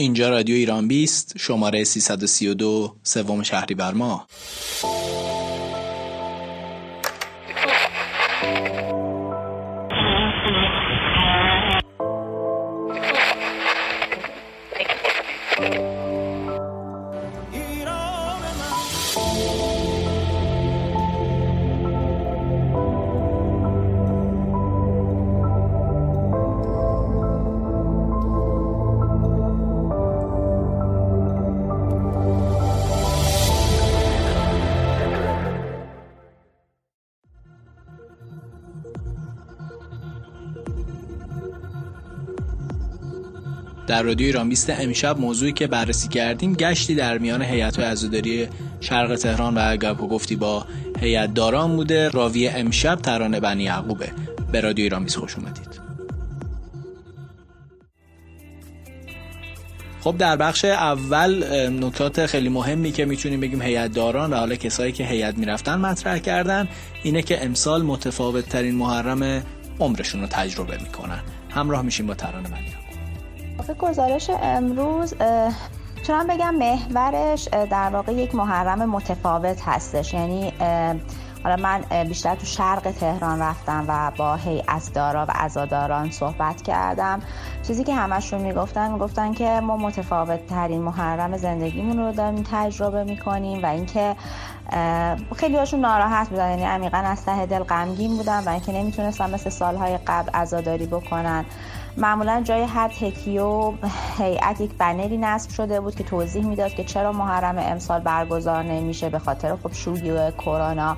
اینجا رادیو ایران بیست شماره 332 سوم شهری بر ما در رادیو ایران 20 امشب موضوعی که بررسی کردیم گشتی در میان هیئت عزاداری شرق تهران و و گفتی با هیئت داران بوده. راوی امشب ترانه بنی یعقوبه. به رادیو ایران 20 خوش اومدید. خب در بخش اول نکات خیلی مهمی که می‌تونیم بگیم هیئت داران و حالا کسایی که هیئت می‌رفتن مطرح کردن اینه که امسال متفاوت ترین محرم عمرشون رو تجربه می‌کنن. همراه میشیم با ترانه بنی گزارش امروز چون بگم محورش در واقع یک محرم متفاوت هستش. یعنی حالا من بیشتر تو شرق تهران رفتم و با هیئت دارا و عزاداران صحبت کردم. چیزی که همشون می‌گفتن می‌گفتن که ما متفاوت ترین محرم زندگیمون رو داریم تجربه می‌کنیم و اینکه خیلی هاشون ناراحت بودن. یعنی عمیقا از ته دل غمگین بودن و اینکه نمی‌تونستن مثل سالهای قبل عزاداری بکنن. معمولا جای هر تکیه و هیئت یک بنری نصب شده بود که توضیح می‌داد که چرا محرم امسال برگزار نمیشه به خاطر خب شوی کرونا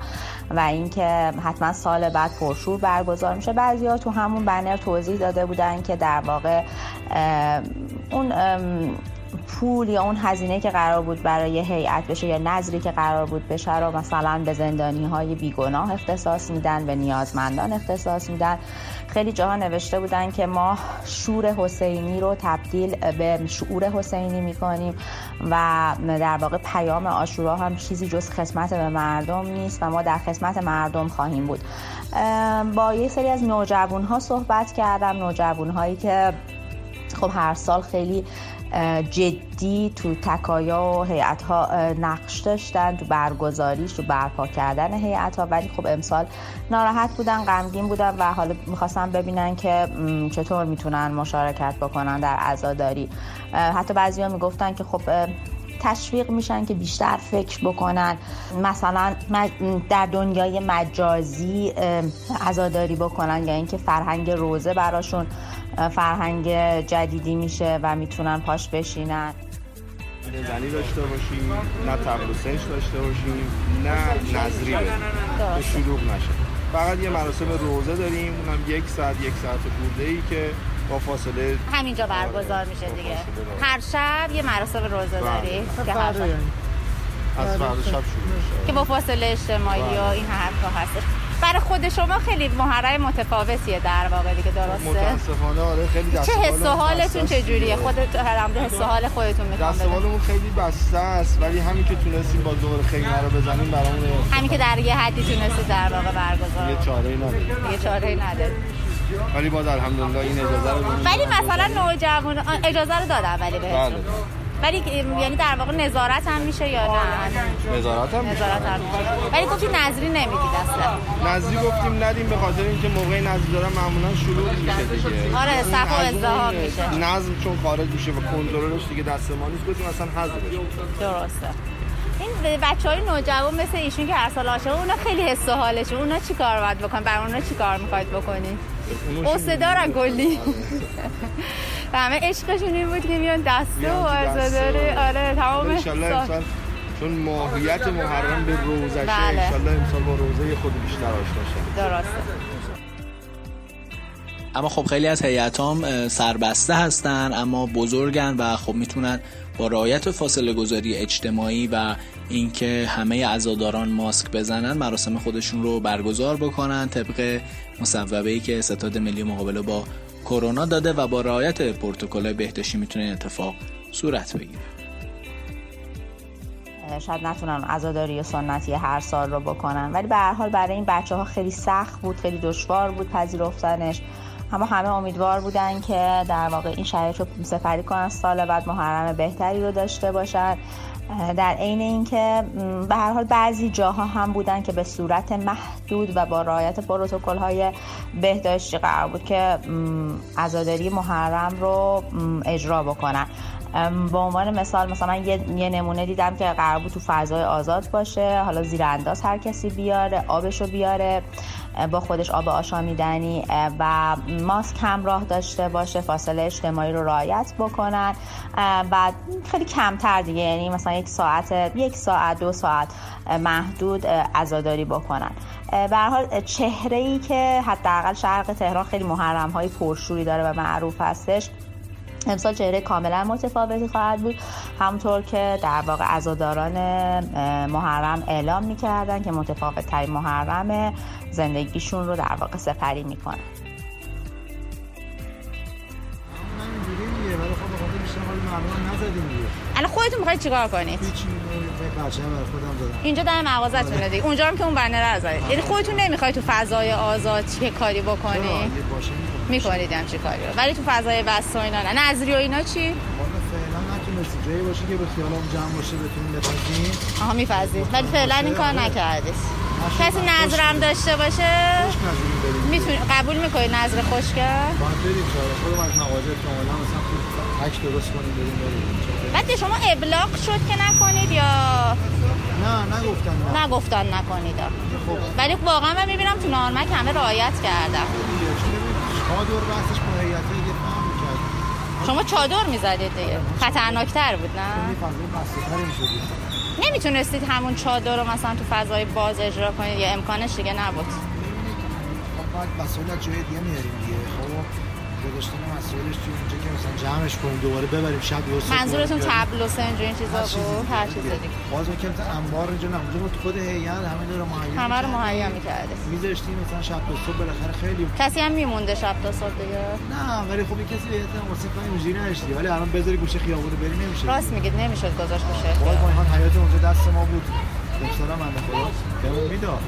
و اینکه حتما سال بعد پرشور برگزار میشه. بعضیا تو همون بنر توضیح داده بودن که در واقع اون پول یا اون هزینه که قرار بود برای هیئت بشه یا نظری که قرار بود بشه رو مثلا به زندانی های بیگناه اختصاص میدن به نیازمندان اختصاص میدن. خیلی جاها نوشته بودن که ما شور حسینی رو تبدیل به شعور حسینی می‌کنیم و در واقع پیام آشورا هم چیزی جز خدمت به مردم نیست و ما در خدمت مردم خواهیم بود. با یه سری از نوجوان ها صحبت کردم نوجوان هایی که خب هر سال خیلی جدی تو تکایا و هیئت ها نقش داشتن تو برگزاریش تو برپا کردن هیئت ها ولی خب امسال ناراحت بودن غمگین بودن و حالا می‌خواستن ببینن که چطور می‌تونن مشارکت بکنن در عزاداری. حتی بعضی ها می‌گفتن که خب تشویق میشن که بیشتر فکر بکنن. مثلا در دنیای مجازی عزاداری بکنن یا اینکه فرهنگ روزه براشون فرهنگ جدیدی میشه و می‌تونن پاش بشینن. زنی داشته باشیم نه تقل داشته باشیم نه نظری به شروع نشه. فقط یه مراسم روزه داریم اونم یک ساعت یک ساعت بوده ای که با فاصله همینجا برگزار میشه دیگه. هر شب یه مراسم روزه بله. داری که هر یعنی. از فردا شب شروع میشه. که با فاصله اجتماعی و بله. این حرفا هست. برای خود شما خیلی محرم متفاوتیه در واقع دیگه درسته؟ متاسفانه آره خیلی دست چه حس و حالتون چجوریه؟ خودت هرم حس و حال خودتون می‌خوام دست حالمون خیلی بسته است ولی همین که تونستیم با دور خیمه رو بزنیم برامون همین که در یه حدی تونستید در واقع برگزار. یه چاره‌ای نداریم. یه چاره‌ای نداریم. ولی باز الحمدلله این اجازه رو ولی مثلا نوجوان اجازه رو دادن ولی بهتون. بله. ولی یعنی در واقع نظارت هم میشه یا نه؟ نظارت هم نظارت هم میشه. ولی گفتی نظری نمی‌دید اصلا نظری گفتیم ندیم به خاطر اینکه موقع نظری دارن معمولا شروع میشه دیگه. آره صف و ازدحام میشه. نظم چون خارج میشه و کنترلش دیگه دست ما نیست گفتیم اصلا حذف درسته. این بچه های نوجوان مثل ایشون که هر سال عاشق اونا خیلی حس و حالشون اونا چی کار باید بکنن؟ بر اونا چی کار می‌خواید بکنی؟ قصه دارن کلی و همه عشقشون این بود که میان دسته و عزاداره آره تمام سال. چون ماهیت محرم به روزشه بله. انشالله امسال با روزه خود بیشتر آشنا درسته. اما خب خیلی از هیئتام سربسته هستن اما بزرگن و خب می‌تونن با رعایت فاصله گذاری اجتماعی و اینکه همه عزاداران ماسک بزنن مراسم خودشون رو برگزار بکنن. طبق مصوبه ای که ستاد ملی مقابله با کرونا داده و با رعایت پروتکل بهداشتی می‌تونه اتفاق صورت بگیره. شاید نتونن عزاداری سنتی هر سال رو بکنن. ولی به هر حال برای این بچه ها خیلی سخت بود خیلی دشوار بود پذیرفتنش. اما همه امیدوار بودن که در واقع این شرایط رو سفری کنن سال بعد محرم بهتری رو داشته باشد در عین اینکه به هر حال بعضی جاها هم بودن که به صورت محدود و با رعایت پروتکل های بهداشتی قرار بود که عزاداری محرم رو اجرا بکنن. به عنوان مثال مثلا یه،, یه نمونه دیدم که قرار بود تو فضای آزاد باشه. حالا زیر انداز هر کسی بیاره آبشو بیاره. با خودش آب آشامیدنی و ماسک همراه داشته باشه فاصله اجتماعی رو رعایت بکنن. بعد خیلی کمتر دیگه یعنی مثلا یک ساعت یک ساعت دو ساعت محدود عزاداری بکنن. به حال چهره ای که حداقل شرق تهران خیلی محرم های پرشوری داره و معروف هستش امسال چهره کاملا متفاوتی خواهد بود. همونطور که در واقع عزاداران محرم اعلام می‌کردن که متفاوت ترین محرم زندگیشون رو در واقع سپری می‌کنن. الان خودتون می‌خواید چیکار کنید؟ اینجا در مغازتون دیگه اونجا هم که اون بنر رو یعنی خودتون نمی‌خواید تو فضای آزاد چه کاری بکنی؟ می‌کنید هم چی کاری رو ولی تو فضای بس و اینا نه. نظری و اینا چی؟ فعلا نتونستی. جایی باشه که به خیالام جمع باشه بتونیم بپذیم آها میپذید ولی فعلا این کار نکردید. کسی نظرم داشته باشه؟ می‌تونی قبول می‌کنی نظر خوشگه باید بریم چاره خودم از مغازه کاملا مثلا تک درست کنیم بریم بریم. بعد شما ابلاغ شد که نکنید یا؟ نه نگفتن نه. نگفتن نکنید. خب. ولی واقعا من می‌بینم تو نارمک همه رعایت کردم چادر بحثش با شما چادر می‌زدید دیگه. خطرناکتر بود نه؟ نمی‌تونستید همون چادر رو مثلا تو فضای باز اجرا کنید؟ یا امکانش دیگه نبود. خب مسئولیت جای دیگه میاریم دیگه. خب گذاشتن مسئولش توی اونجا که مثلا جمعش کنیم دوباره ببریم شب درست منظورتون تبل و سنج این چیزا بود؟ هر چیز دیگه. باز مثلا انبار اینجا نمونده بود خود هیئت همه رو مهیا همه رو مهیا می‌کرده می‌ذاشتیم مثلا شب تا صبح بالاخره خیلی کسی هم میمونده شب تا صبح دیگه؟ نه ولی خب کسی به احتمال واسه کاری اینجوری نداشتی ولی الان بذاری گوشه خیابون بری نمیشه. راست میگید نمی‌شد گذاشت بشه باز ما حیات اونجا دست ما بود. دوستان من خدا بهمون می‌داد.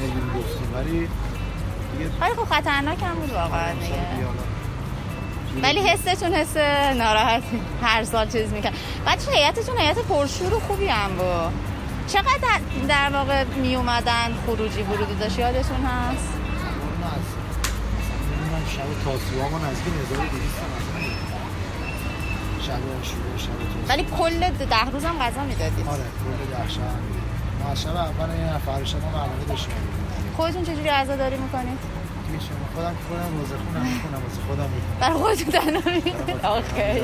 اینو گفتیم ولی ولی خب خطرناک هم بود واقعا دیگه. ولی حستون حس ناراحت هر سال چیز میکن بعد هیئتتون هیئت پرشور و خوبی هم بود. چقدر در واقع می اومدن خروجی ورودی داشت؟ یادتون هست؟ شب تاسوعا ما نزدیک 1200 شب شروع شب ولی کل ده روز هم غذا می‌دادید. آره کل ده شب ما شب اول این نفر شب ما برنامه داشتیم. خودتون چجوری غذا داری می‌کنید؟ میشه خودم خودم روزه خونم می‌کنم واسه خودم می‌کنم برای خودتون آخه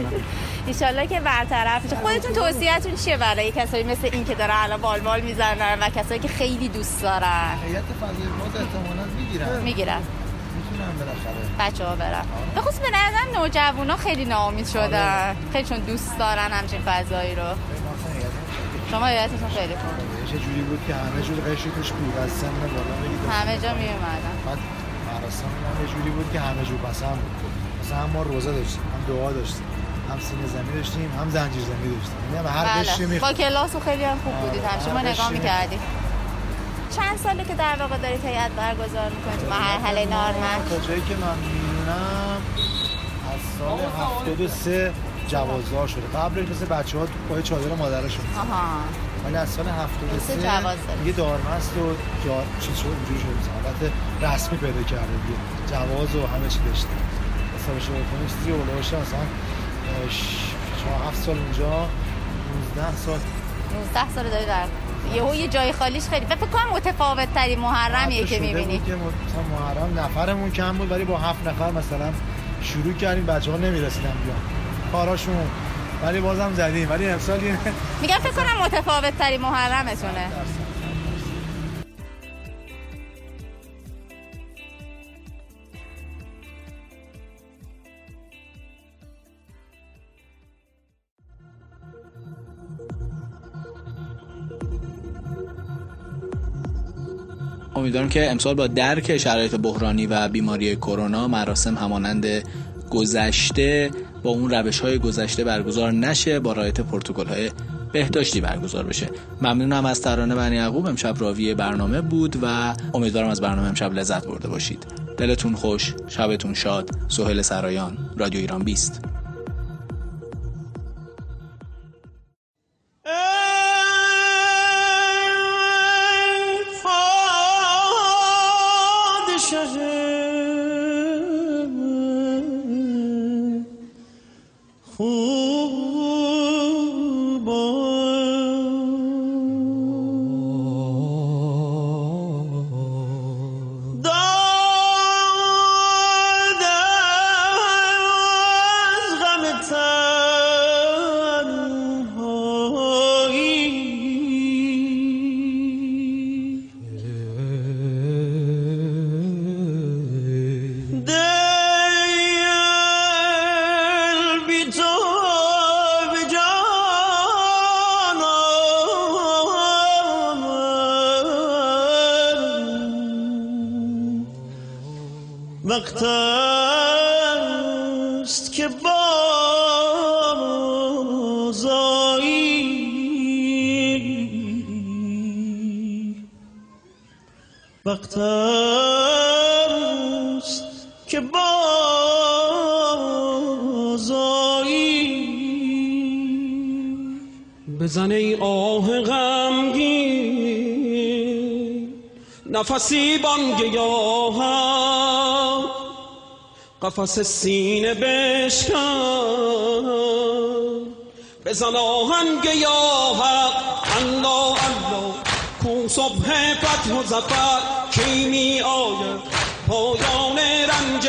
ایشالله که برطرف خودتون توصیهتون چیه برای کسایی مثل این که داره الان بال بال می‌زنن و کسایی که خیلی دوست دارن؟ هیئت فضای باز احتمالاً می‌گیرن. می‌گیرن. بچه ها برن. به خصوص به نظرم نوجوانا خیلی ناامید شدن. آره. خیلی چون دوست دارن همچین فضایی رو. شما هیئتتون خیلی خوبه. چه جوری بود که همه جور قشری توش بود از سن بالا همه جا می اومدن مراسم هم یه جوری بود که همه جور پسند بود. مثلا هم ما روزه داشتیم هم دعا داشتیم هم سینه زمین داشتیم هم زنجیر زمین داشتیم. یعنی هر بله. قشری با کلاس و خیلی هم خوب بودید هم شما نگاه می‌کردید چند ساله که در واقع دارید هیئت برگزار می‌کنید تو مرحله نارمن تا جایی که من می‌دونم از سال 73 جوازدار شده. قبلش مثل بچه ها تو پای چادر مادرشون آها. ولی از سال 73 دیگه دارمست و جا... چیز شده اینجوری شده حالت رسمی پیدا کرده دیگه. جواز و همه چی داشته. حساب شده کنید چیزی اولوش مثلا شما 7 سال اینجا 19 سال. 19 سال داری در یهو یه جای خالیش خیلی فکر کنم متفاوت تری محرمیه که می‌بینی. که مثلا محرم نفرمون کم بود ولی با هفت نفر مثلا شروع کردیم بچه‌ها نمی‌رسیدن بیان. کاراشون ولی بازم زدیم ولی امسال میگم فکر کنم متفاوت تری محرمتونه. امیدوارم که امسال با درک شرایط بحرانی و بیماری کرونا مراسم همانند گذشته با اون روش های گذشته برگزار نشه با رعایت پروتکل های بهداشتی برگزار بشه. ممنونم از ترانه بنی یعقوب. امشب راوی برنامه بود و امیدوارم از برنامه امشب لذت برده باشید. دلتون خوش شبتون شاد. سهیل سرایان رادیو ایران 20 وقت است که بازایی وقت است که بازایی بزن ای آه غمگین نفسی بانگ قفس سینه بشکن. بزن آهنگ یا حق الله الله کو صبح فتح و زفر کی می آید؟ پایان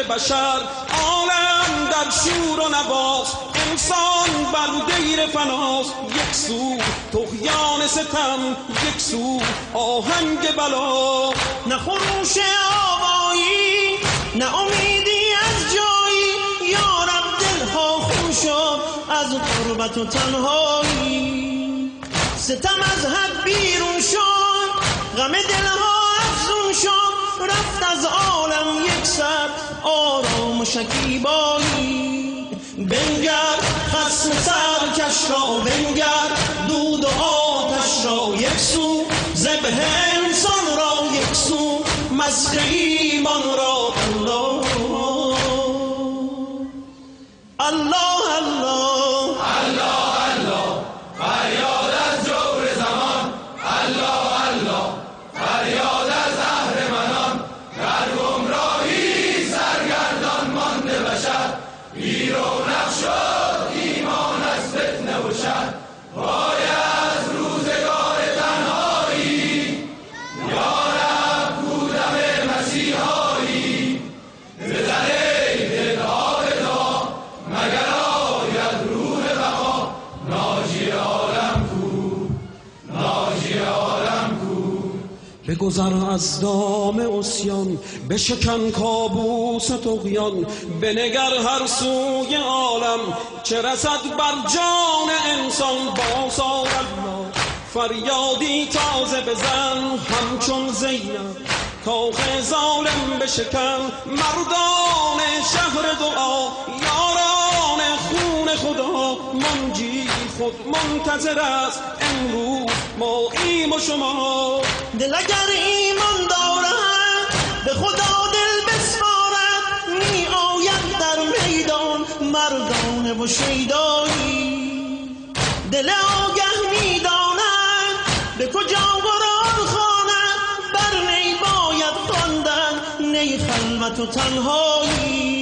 بشر عالم در شور و نواز انسان بر دیر فناست یک سو تغیان ستم یک سو آهنگ بلا. نه خروش آبایی نه امیدی از غربت و تنهایی. ستم از حد بیرون شد غم دلها افزون شد رفت از عالم یک سر آرام و شکیبایی بنگر خسم سرکش را بنگر دود و آتش را یک سو. زبه انسان را یک سو مسخ ایمان را الله الله الله. بگذر از دام اسیان بشکن کابوس تقیان بنگر هر سوی عالم چه رسد بر جان انسان. با الله فریادی تازه بزن همچون زینب. کاخ ظالم بشکن مردان شهر دعا. خدا منجی خود منتظر است امروز ما ایم و شما. دل اگر ایمان دارد به خدا دل بسپارد. می آید در میدان مردانه و شیدایی. دل آگه می داند به کجا قرآن خواند. بر نی باید خواندن نی خلوت و تنهایی.